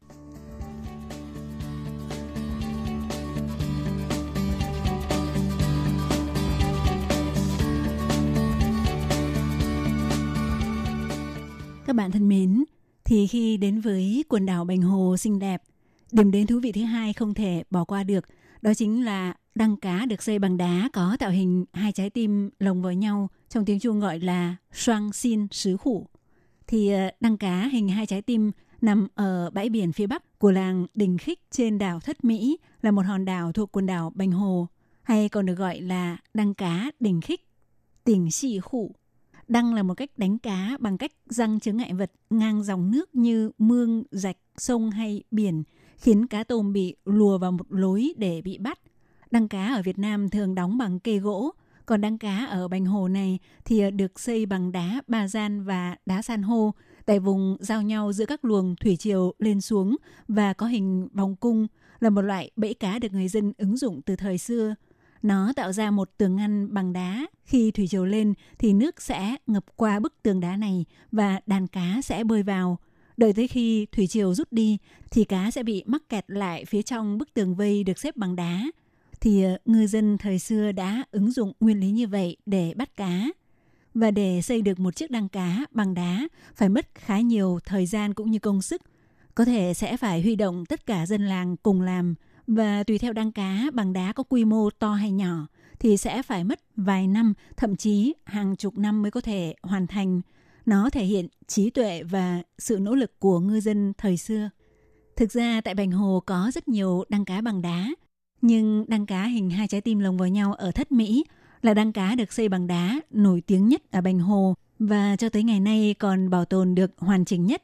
Các bạn thân mến, thì khi đến với quần đảo Bành Hồ xinh đẹp, điểm đến thú vị thứ hai không thể bỏ qua được, đó chính là đăng cá được xây bằng đá có tạo hình hai trái tim lồng với nhau, trong tiếng Trung gọi là xoang xin sứ hủ. Thì ờ, đăng cá hình hai trái tim nằm ở bãi biển phía bắc của làng Đình Khích trên đảo Thất Mỹ là một hòn đảo thuộc quần đảo Bành Hồ, hay còn được gọi là đăng cá Đình Khích, tỉnh xì hủ. Đăng là một cách đánh cá bằng cách răng chướng ngại vật ngang dòng nước như mương, rạch, sông hay biển, khiến cá tôm bị lùa vào một lối để bị bắt. Đăng cá ở Việt Nam thường đóng bằng cây gỗ, còn đăng cá ở Bành Hồ này thì được xây bằng đá ba gian và đá san hô tại vùng giao nhau giữa các luồng thủy triều lên xuống và có hình vòng cung là một loại bẫy cá được người dân ứng dụng từ thời xưa. Nó tạo ra một tường ngăn bằng đá. Khi thủy triều lên thì nước sẽ ngập qua bức tường đá này và đàn cá sẽ bơi vào. Đợi tới khi thủy triều rút đi thì cá sẽ bị mắc kẹt lại phía trong bức tường vây được xếp bằng đá. Thì ờ, ngư dân thời xưa đã ứng dụng nguyên lý như vậy để bắt cá. Và để xây được một chiếc đăng cá bằng đá phải mất khá nhiều thời gian cũng như công sức. Có thể sẽ phải huy động tất cả dân làng cùng làm và tùy theo đăng cá bằng đá có quy mô to hay nhỏ thì sẽ phải mất vài năm, thậm chí hàng chục năm mới có thể hoàn thành. Nó thể hiện trí tuệ và sự nỗ lực của ngư dân thời xưa. Thực ra tại Bành Hồ có rất nhiều đăng cá bằng đá, nhưng đăng cá hình hai trái tim lồng vào nhau ở Thất Mỹ là đăng cá được xây bằng đá nổi tiếng nhất ở Bành Hồ và cho tới ngày nay còn bảo tồn được hoàn chỉnh nhất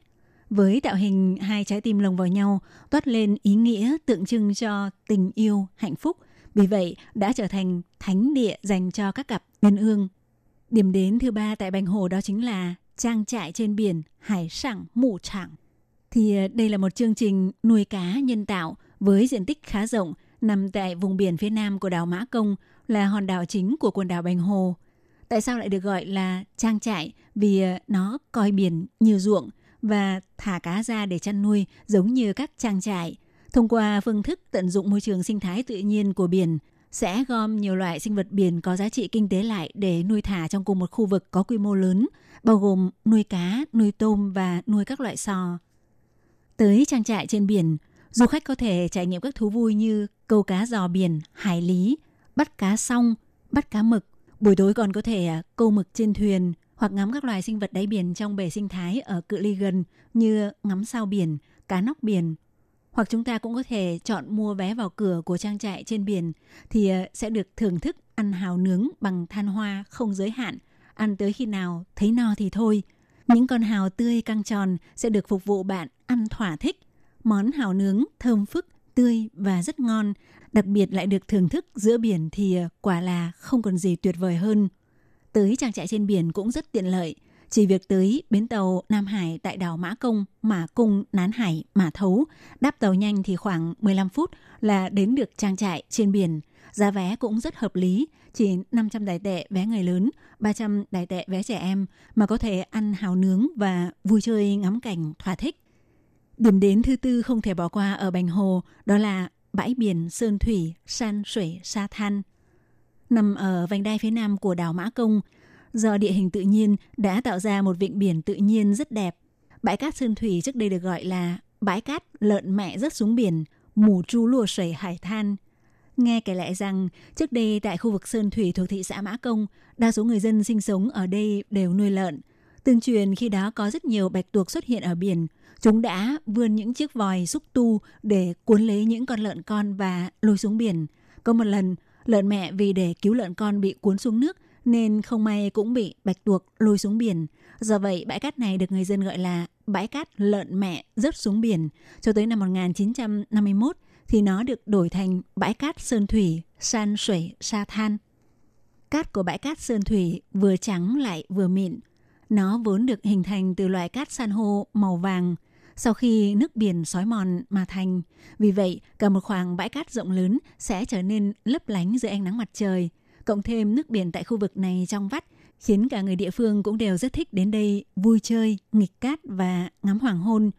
với tạo hình hai trái tim lồng vào nhau toát lên ý nghĩa tượng trưng cho tình yêu, hạnh phúc. Vì vậy đã trở thành thánh địa dành cho các cặp uyên ương. Điểm đến thứ ba tại Bành Hồ đó chính là trang trại trên biển Hải Sảng Mù Trảng. Thì ờ, đây là một chương trình nuôi cá nhân tạo với diện tích khá rộng nằm tại vùng biển phía nam của đảo Mã Công là hòn đảo chính của quần đảo Bành Hồ. Tại sao lại được gọi là trang trại? Vì ờ, nó coi biển như ruộng và thả cá ra để chăn nuôi giống như các trang trại. Thông qua phương thức tận dụng môi trường sinh thái tự nhiên của biển, sẽ gom nhiều loại sinh vật biển có giá trị kinh tế lại để nuôi thả trong cùng một khu vực có quy mô lớn, bao gồm nuôi cá, nuôi tôm và nuôi các loại sò. Tới trang trại trên biển, du khách có thể trải nghiệm các thú vui như câu cá giò biển, hải lý, bắt cá song, bắt cá mực. Buổi tối còn có thể à, câu mực trên thuyền, hoặc ngắm các loài sinh vật đáy biển trong bể sinh thái ở cự ly gần như ngắm sao biển, cá nóc biển. Hoặc chúng ta cũng có thể chọn mua vé vào cửa của trang trại trên biển thì ờ, sẽ được thưởng thức ăn hào nướng bằng than hoa không giới hạn, ăn tới khi nào thấy no thì thôi. Những con hào tươi căng tròn sẽ được phục vụ bạn ăn thỏa thích. Món hào nướng thơm phức, tươi và rất ngon, đặc biệt lại được thưởng thức giữa biển thì ờ, quả là không còn gì tuyệt vời hơn tới trang trại trên biển cũng rất tiện lợi. chỉ việc tới bến tàu Nam Hải tại đảo Mã Công, Mã Cung, Nán Hải, Mã Thấu, đáp tàu nhanh thì khoảng 15 phút là đến được trang trại trên biển. Giá vé cũng rất hợp lý, chỉ 500 đài tệ vé người lớn, 300 đài tệ vé trẻ em mà có thể ăn hào nướng và vui chơi ngắm cảnh thỏa thích. Điểm đến thứ tư không thể bỏ qua ở Bành Hồ đó là bãi biển Sơn Thủy, San Sủy, Sa Than. Nằm ở vành đai phía nam của đảo Mã Công, do địa hình tự nhiên đã tạo ra một vịnh biển tự nhiên rất đẹp. Bãi cát Sơn Thủy trước đây được gọi là bãi cát lợn mẹ rất xuống biển, mù chu lùa sẩy hải than. Nghe kể lại rằng, trước đây tại khu vực Sơn Thủy thuộc thị xã Mã Công, đa số người dân sinh sống ở đây đều nuôi lợn. Tương truyền khi đó có rất nhiều bạch tuộc xuất hiện ở biển. Chúng đã vươn những chiếc vòi xúc tu để cuốn lấy những con lợn con và lôi xuống biển. Có một lần, lợn mẹ vì để cứu lợn con bị cuốn xuống nước nên không may cũng bị bạch tuộc lôi xuống biển. Do vậy, bãi cát này được người dân gọi là bãi cát lợn mẹ rớt xuống biển. Cho tới năm 1951 thì nó được đổi thành bãi cát sơn thủy, san sủy, sa than. Cát của bãi cát sơn thủy vừa trắng lại vừa mịn. Nó vốn được hình thành từ loại cát san hô màu vàng sau khi nước biển xói mòn mà thành. Vì vậy, cả một khoảng bãi cát rộng lớn sẽ trở nên lấp lánh dưới ánh nắng mặt trời. Cộng thêm nước biển tại khu vực này trong vắt, khiến cả người địa phương cũng đều rất thích đến đây vui chơi, nghịch cát và ngắm hoàng hôn.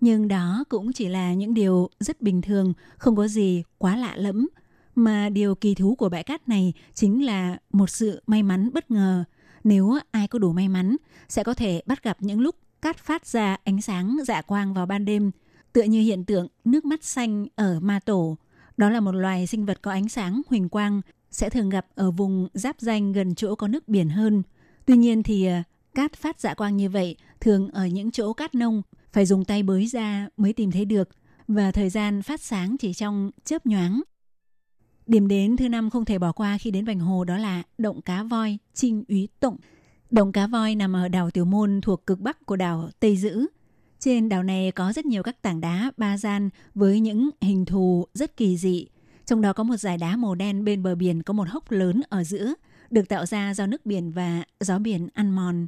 Nhưng đó cũng chỉ là những điều rất bình thường, không có gì quá lạ lẫm. Mà điều kỳ thú của bãi cát này chính là một sự may mắn bất ngờ. Nếu ai có đủ may mắn, sẽ có thể bắt gặp những lúc cát phát ra ánh sáng dạ quang vào ban đêm, tựa như hiện tượng nước mắt xanh ở ma tổ. Đó là một loài sinh vật có ánh sáng huỳnh quang, sẽ thường gặp ở vùng giáp danh gần chỗ có nước biển hơn. Tuy nhiên thì ờ, cát phát dạ quang như vậy thường ở những chỗ cát nông phải dùng tay bới ra mới tìm thấy được và thời gian phát sáng chỉ trong chớp nhoáng. Điểm đến thứ năm không thể bỏ qua khi đến Bành Hồ đó là động cá voi Trinh Úy Tụng. Động cá voi nằm ở đảo Tiểu Môn thuộc cực bắc của đảo Tây Dữ. Trên đảo này có rất nhiều các tảng đá ba gian với những hình thù rất kỳ dị. Trong đó có một dải đá màu đen bên bờ biển có một hốc lớn ở giữa, được tạo ra do nước biển và gió biển ăn mòn.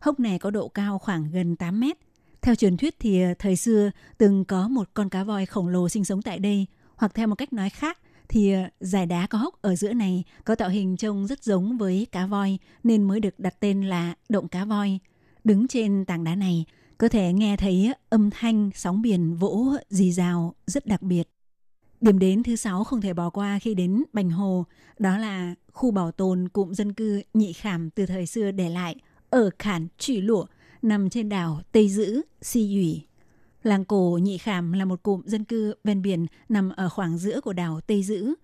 Hốc này có độ cao khoảng gần 8 mét. Theo truyền thuyết thì ờ, thời xưa từng có một con cá voi khổng lồ sinh sống tại đây, hoặc theo một cách nói khác thì ờ, giải đá có hốc ở giữa này có tạo hình trông rất giống với cá voi nên mới được đặt tên là động cá voi. Đứng trên tảng đá này có thể nghe thấy âm thanh sóng biển vỗ rì rào rất đặc biệt. Điểm đến thứ sáu không thể bỏ qua khi đến Bành Hồ, đó là khu bảo tồn cụm dân cư nhị khảm từ thời xưa để lại ở Khản Trụy Lụa, nằm trên đảo Tây Dữ, Si Ủy. Làng cổ Nhị Khảm là một cụm dân cư ven biển nằm ở khoảng giữa của đảo Tây Dữ.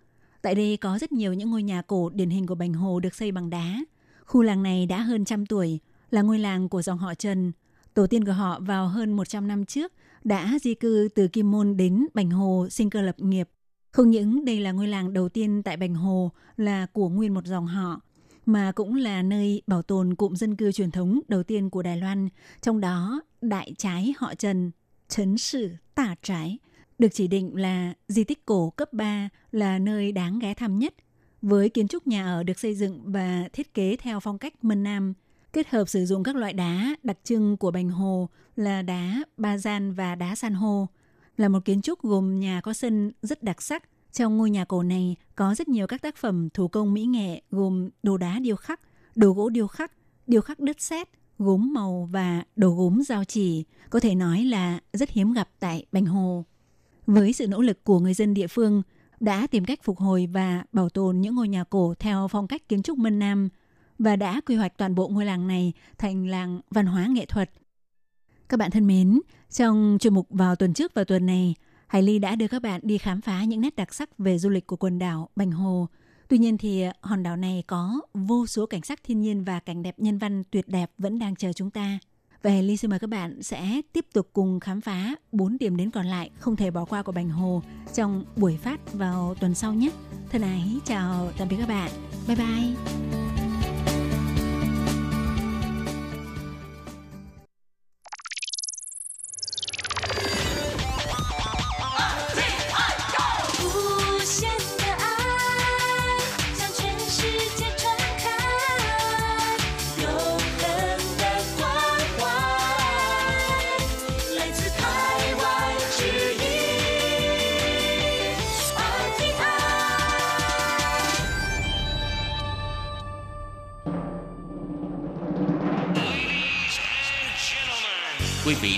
Tại đây có rất nhiều những ngôi nhà cổ điển hình của Bành Hồ được xây bằng đá. Khu làng này đã hơn trăm tuổi, là ngôi làng của dòng họ Trần. Tổ tiên của họ vào hơn 100 năm trước đã di cư từ Kim Môn đến Bành Hồ sinh cơ lập nghiệp. Không những đây là ngôi làng đầu tiên tại Bành Hồ là của nguyên một dòng họ, mà cũng là nơi bảo tồn cụm dân cư truyền thống đầu tiên của Đài Loan, trong đó đại trái họ Trần, Trấn Sử Tả Trái, được chỉ định là di tích cổ cấp 3 là nơi đáng ghé thăm nhất, với kiến trúc nhà ở được xây dựng và thiết kế theo phong cách Mân Nam, kết hợp sử dụng các loại đá đặc trưng của Bành Hồ là đá ba gian và đá san hô, là một kiến trúc gồm nhà có sân rất đặc sắc. Trong ngôi nhà cổ này có rất nhiều các tác phẩm thủ công mỹ nghệ gồm đồ đá điêu khắc, đồ gỗ điêu khắc, điêu khắc đất sét, gốm màu và đồ gốm giao chỉ, có thể nói là rất hiếm gặp tại Bành Hồ. Với sự nỗ lực của người dân địa phương, đã tìm cách phục hồi và bảo tồn những ngôi nhà cổ theo phong cách kiến trúc Mân Nam và đã quy hoạch toàn bộ ngôi làng này thành làng văn hóa nghệ thuật. Các bạn thân mến, trong chuyên mục vào tuần trước và tuần này, Hải Ly đã đưa các bạn đi khám phá những nét đặc sắc về du lịch của quần đảo Bành Hồ. Tuy nhiên thì ờ, hòn đảo này có vô số cảnh sắc thiên nhiên và cảnh đẹp nhân văn tuyệt đẹp vẫn đang chờ chúng ta. Vậy Ly xin mời các bạn sẽ tiếp tục cùng khám phá 4 điểm đến còn lại không thể bỏ qua của Bành Hồ trong buổi phát vào tuần sau nhé. Thân ái, chào tạm biệt các bạn. Bye bye.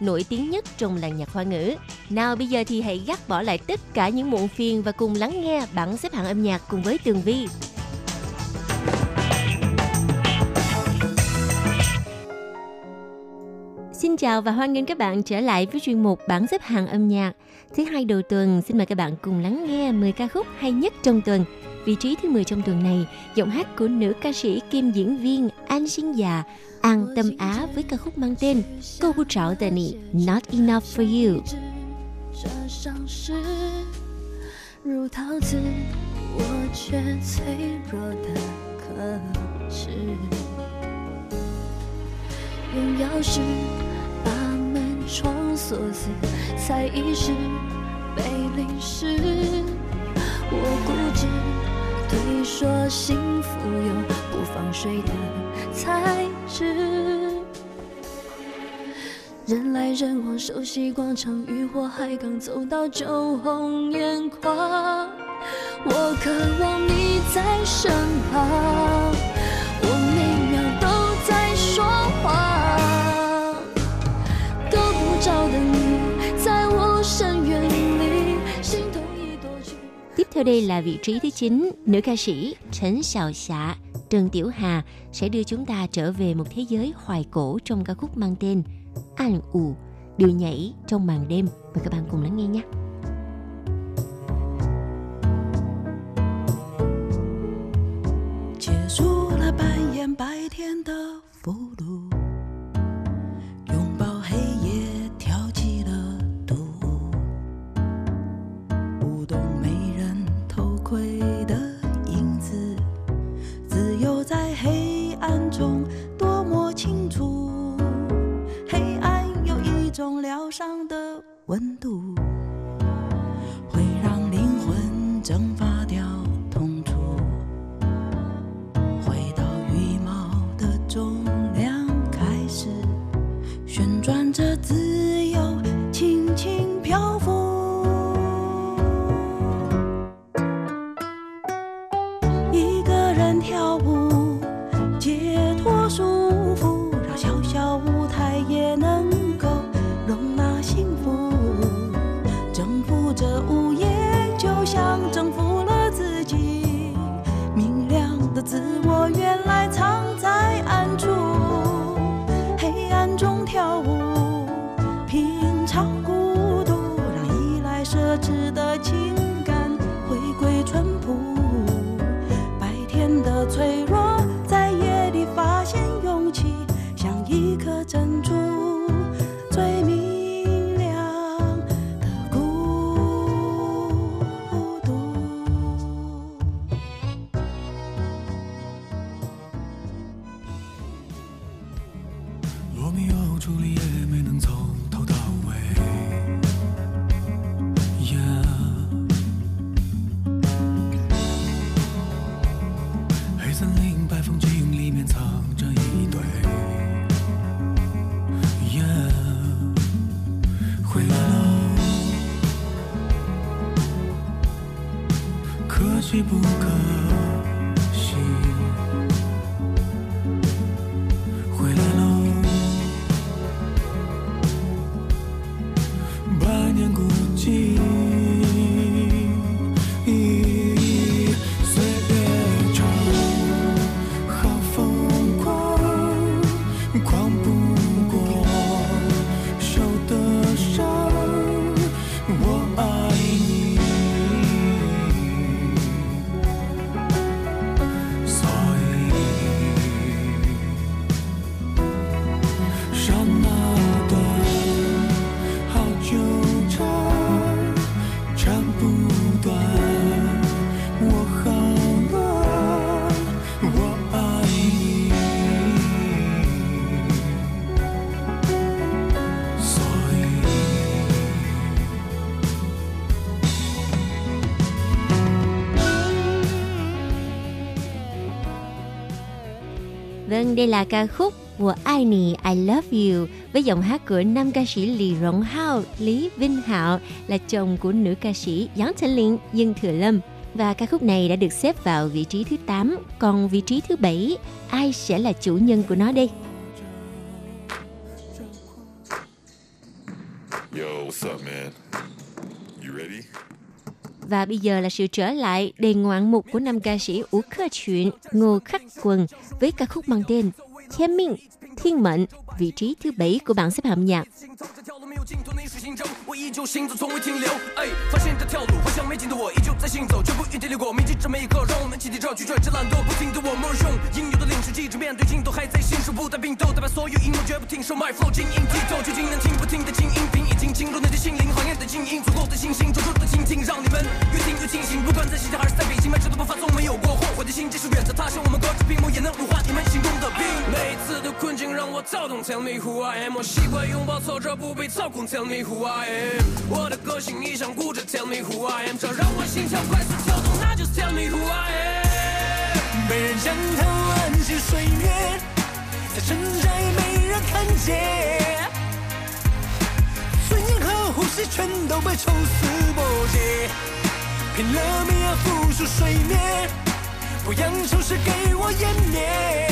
nổi tiếng nhất trong làng nhạc hoa ngữ. Nào bây giờ thì hãy gác bỏ lại tất cả những muộn phiền và cùng lắng nghe bảng xếp hạng âm nhạc cùng với Tường Vi. Xin chào và hoan nghênh các bạn trở lại với chuyên mục bảng xếp hạng âm nhạc. Thứ hai đầu tuần, xin mời các bạn cùng lắng nghe 10 ca khúc hay nhất trong tuần. Vị trí thứ 10 trong tuần này, giọng hát của nữ ca sĩ kim diễn viên An Sinh Già, An Tâm Á với ca khúc mang tên Cô Hu Trảo Tờ Nị, Not Enough For You. 这伤势如陶瓷，我却脆弱的可耻。用钥匙把门窗锁死，才意识被淋湿。我固执 推说幸福有不放水的材质。人来人往，熟悉广场，渔火海港走到酒红眼眶。我渴望你在身旁，theo đây là vị trí thứ 9, nữ ca sĩ Trấn Xào Xạ, Trần Tiểu Hà sẽ đưa chúng ta trở về một thế giới hoài cổ trong ca khúc mang tên An ủ, điệu nhảy trong màn đêm. Mời các bạn cùng lắng nghe nhé. 结束了扮演白天的俘虏， 走在黑暗中多么清楚，黑暗有一种疗伤的温度，会让灵魂蒸发。Đây là ca khúc Của ai nì I Love You với giọng hát của nam ca sĩ Lý Rộng Hao, Lý Vinh Hạo là chồng của nữ ca sĩ Giáng Thanh Liên, Dương Thừa Lâm. Và ca khúc này đã được xếp vào vị trí thứ 8, còn vị trí thứ 7, ai sẽ là chủ nhân của nó đây? Và bây giờ là sự trở lại đầy ngoạn mục của nam ca sĩ Ú Khơ Chuyện Ngô Khắc Quần với ca khúc mang tên Thiên Minh, Thiên Mệnh, vị trí thứ bảy của bảng xếp hạng nhạc. Nhạc. 尽头的水行舟，我依旧行走，从未停留。哎，发现这条路，好像没尽头，我依旧在行走，绝不原地流过。铭记着每一刻，让我们集体找拒绝这懒惰，不停的我们用应有的领受，记着面对镜头，还在信手，不带并斗，代表所有阴谋，绝不停手。My flow 精英剔透，究竟能听不听的清音频，已经进入你的心灵，行业的精英，足够的信心，专注的倾听，让你们越听越清醒。不管在西藏还是在北京，迈出的步伐从没有过后悔的心，即使远在他乡，我们隔着屏幕也能融化你们心中的冰。每一次的困境让我躁动，Tell me who I am，我习惯拥抱挫折，不被操控，Tell me who I am。我的个性一向固执，Tell me who I am，这让我心跳快速跳动，那就 Tell me who I am。被人 jan 探万溪水月，在城寨没人看见，尊严和呼吸全都被抽丝剥茧，拼了命要浮出水面，不让仇事给我湮灭。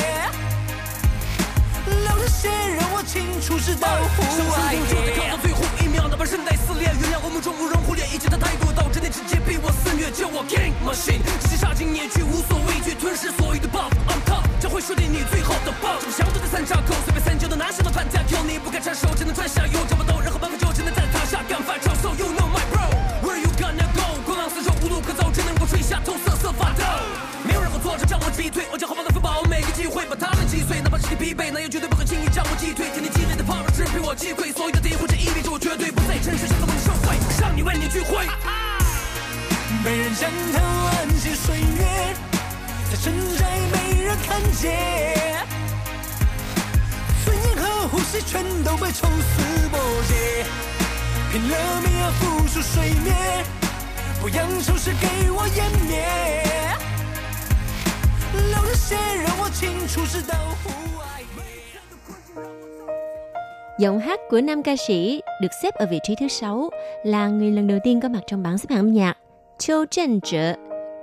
流着血让我清楚知道生 who 死 I 不就在靠到。最后一秒，哪怕声带撕裂，原谅我目中无人，忽略一切的态度，导致你。直接逼我肆虐，叫我 King Machine，直接杀进野区，无所畏惧，吞噬所有的 buff。I'm top，将会输给你。最后的 buff。这么强度的三岔口，随便三九的拿下了反架 Q，你。不敢插手，只能穿下油，找不到任何办法，就只能在塔下干翻超手。You know my bro，Where you gonna go？狂浪四射，无路可走，只能够吹下头瑟瑟发抖。我击退，我将豪放的福把握每个机会把他们击碎，哪怕身体疲惫，那也绝对不会轻易将我击退。天地积累的 power 只被我击溃，所有的诋毁，这意味着我绝对不再承受下这么的社会，让你万念俱灰。没人 jan 探万溪水月，在深宅没人看见，尊严和呼吸全都被抽丝剥茧，拼了命要复述水面，不让仇视给我湮灭。流着血让我清楚知道 who I am。 Giọng hát của nam ca sĩ được xếp ở vị trí thứ 6 là người lần đầu tiên có mặt trong bảng xếp hạng âm nhạc Châu Trân Trợ,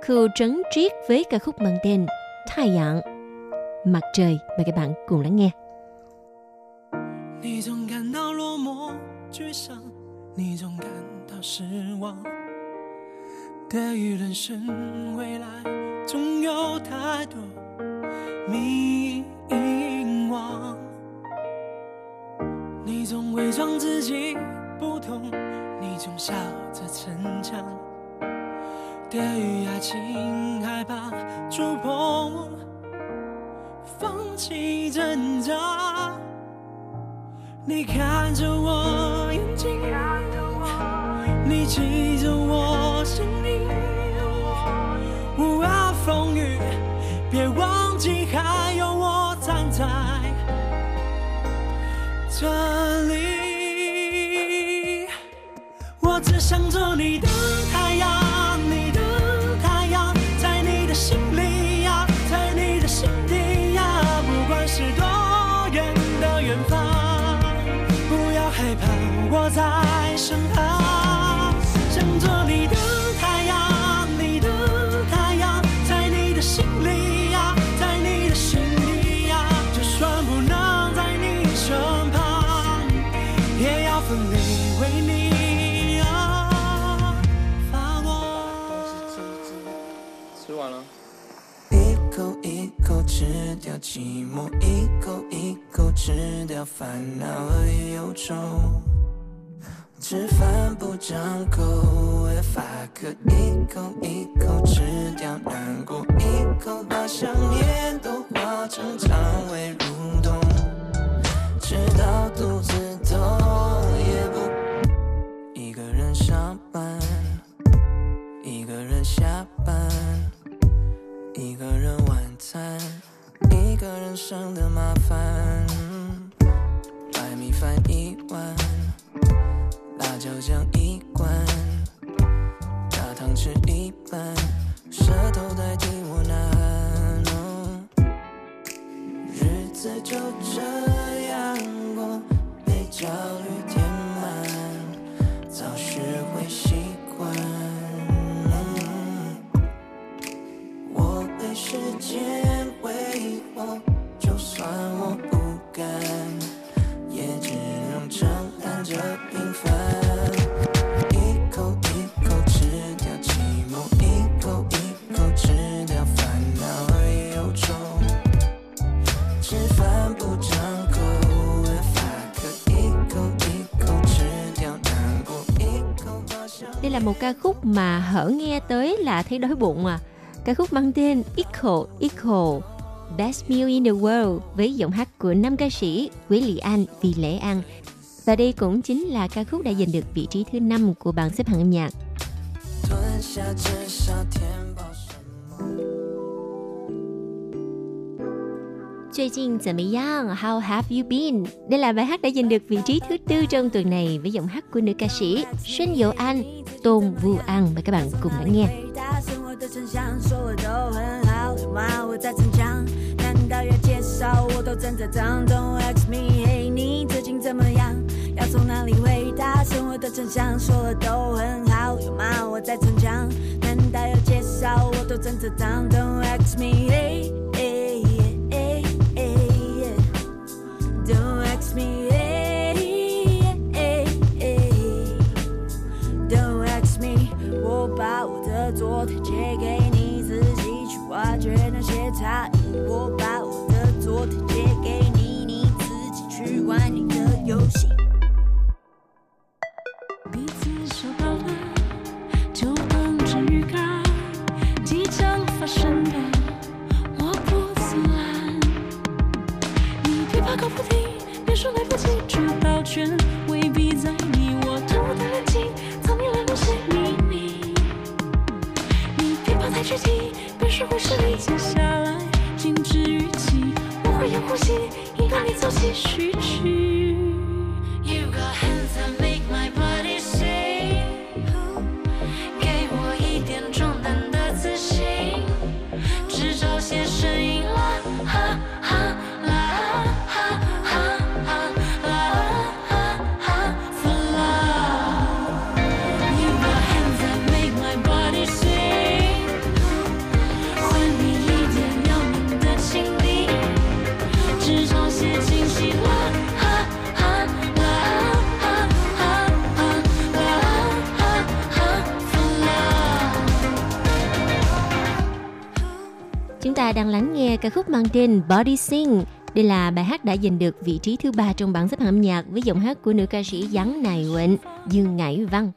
Khu Trấn Triết với ca khúc mang tên Thái Dạng. Mặt trời, mời các bạn cùng lắng nghe. 你总感到落寞、沮丧，你总感到失望。对于人生未来， 总有太多迷惘。你总伪装自己不痛，你总笑着逞强。对于爱情害怕触碰，放弃挣扎。你看着我眼睛，你记着我心里，无涯风雨，别忘记还有我站在这里。我只想做你的掉寂寞，一口一口吃掉烦恼和忧愁。吃饭不张口，If I could 一口一口吃掉难过，一口把想念都化成肠胃蠕动，吃到肚子痛也不一个人上班，一个人下班。个人生的麻烦。白米饭一碗，辣椒酱一罐，大汤吃一半，舌头代替我呐喊。哦日子就这 khúc mà hở nghe tới là thấy đói bụng à. Ca khúc mang tên Echo Echo, Best Meal in the World với giọng hát của nam ca sĩ Quế Lị An, vì lễ ăn. Và đây cũng chính là ca khúc đã giành được vị trí thứ năm của bảng xếp hạng âm nhạc. 最近怎么样? How have you been? Đây là bài hát đã giành được vị trí thứ tư trong tuần này với giọng hát của nữ ca sĩ Xuân Diệu An, Tôn Vu An. Mời các bạn cùng lắng nghe. 回答生活的真相，说的都很好，有吗？我在逞强，难道要介绍我都正在长？Don't ask me，嘿，你最近怎么样？要从哪里回答生活的真相，说的都很好，有吗？我在逞强，难道要介绍我都正在长？Don't ask me，嘿，嘿， Don't ask me 我把我的昨天借给你自己去挖掘那些差异我把我的昨天借给你你自己去玩你的游戏说来不及，这道权未必在你我图的冷静，藏匿了某些秘密。你别怕太具体，别说会是你，接下来静止语气，我会用呼吸，引导你走进序曲。Đang lắng nghe ca khúc mang tên Body Sing. Đây là bài hát đã giành được vị trí thứ ba trong bảng xếp hạng âm nhạc với giọng hát của nữ ca sĩ Giáng Nài Quỳnh, Dương Ngải Văn.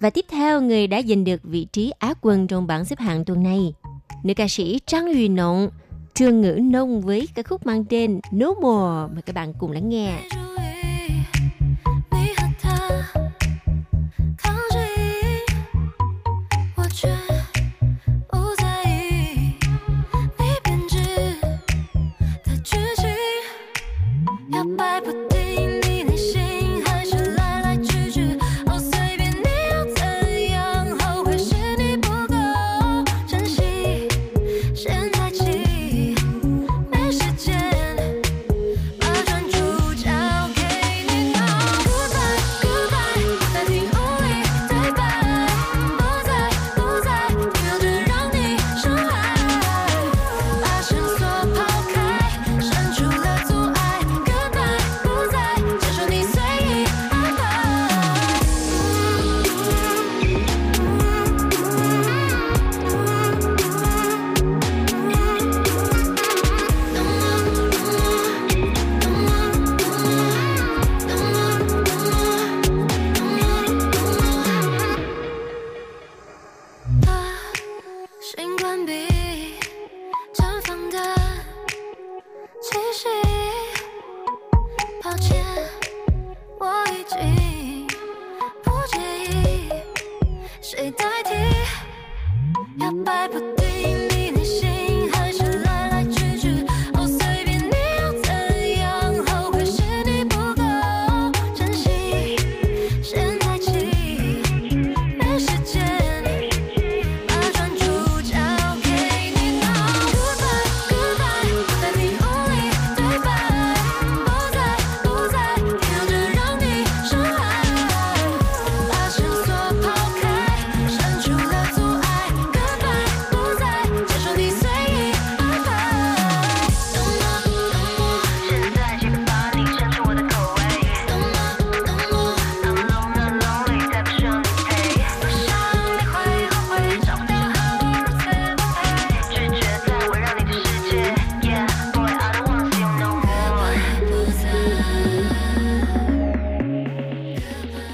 Và tiếp theo, người đã giành được vị trí Á quân trong bảng xếp hạng tuần này. Nữ ca sĩ Trang Huy Nộng, Trương Ngữ Nông với ca khúc mang tên No More. Mời các bạn cùng lắng nghe.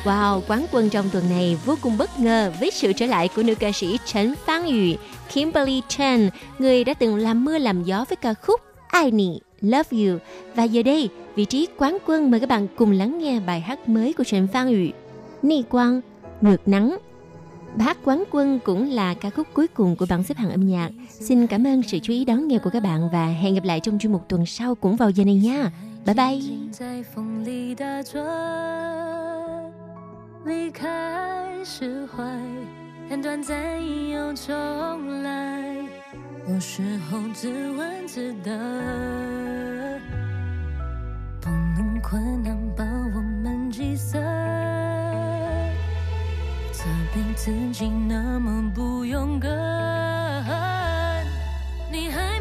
Wow, quán quân trong tuần này vô cùng bất ngờ với sự trở lại của nữ ca sĩ Trần Phan Yu, Kimberly Chen, người đã từng làm mưa làm gió với ca khúc Ai Nị, Love You. Và giờ đây, vị trí quán quân mời các bạn cùng lắng nghe bài hát mới của Trần Phan Yu, Ni Quang, Ngược Nắng. Bài hát quán quân cũng là ca khúc cuối cùng của bảng xếp hạng âm nhạc. Xin cảm ơn sự chú ý đón nghe của các bạn và hẹn gặp lại trong chuyên mục tuần sau cũng vào giờ này nha. Bye bye. 离开释怀，很短暂又重来，有时候自问自答，不能困难把我们击散，责备自己那么不勇敢，你还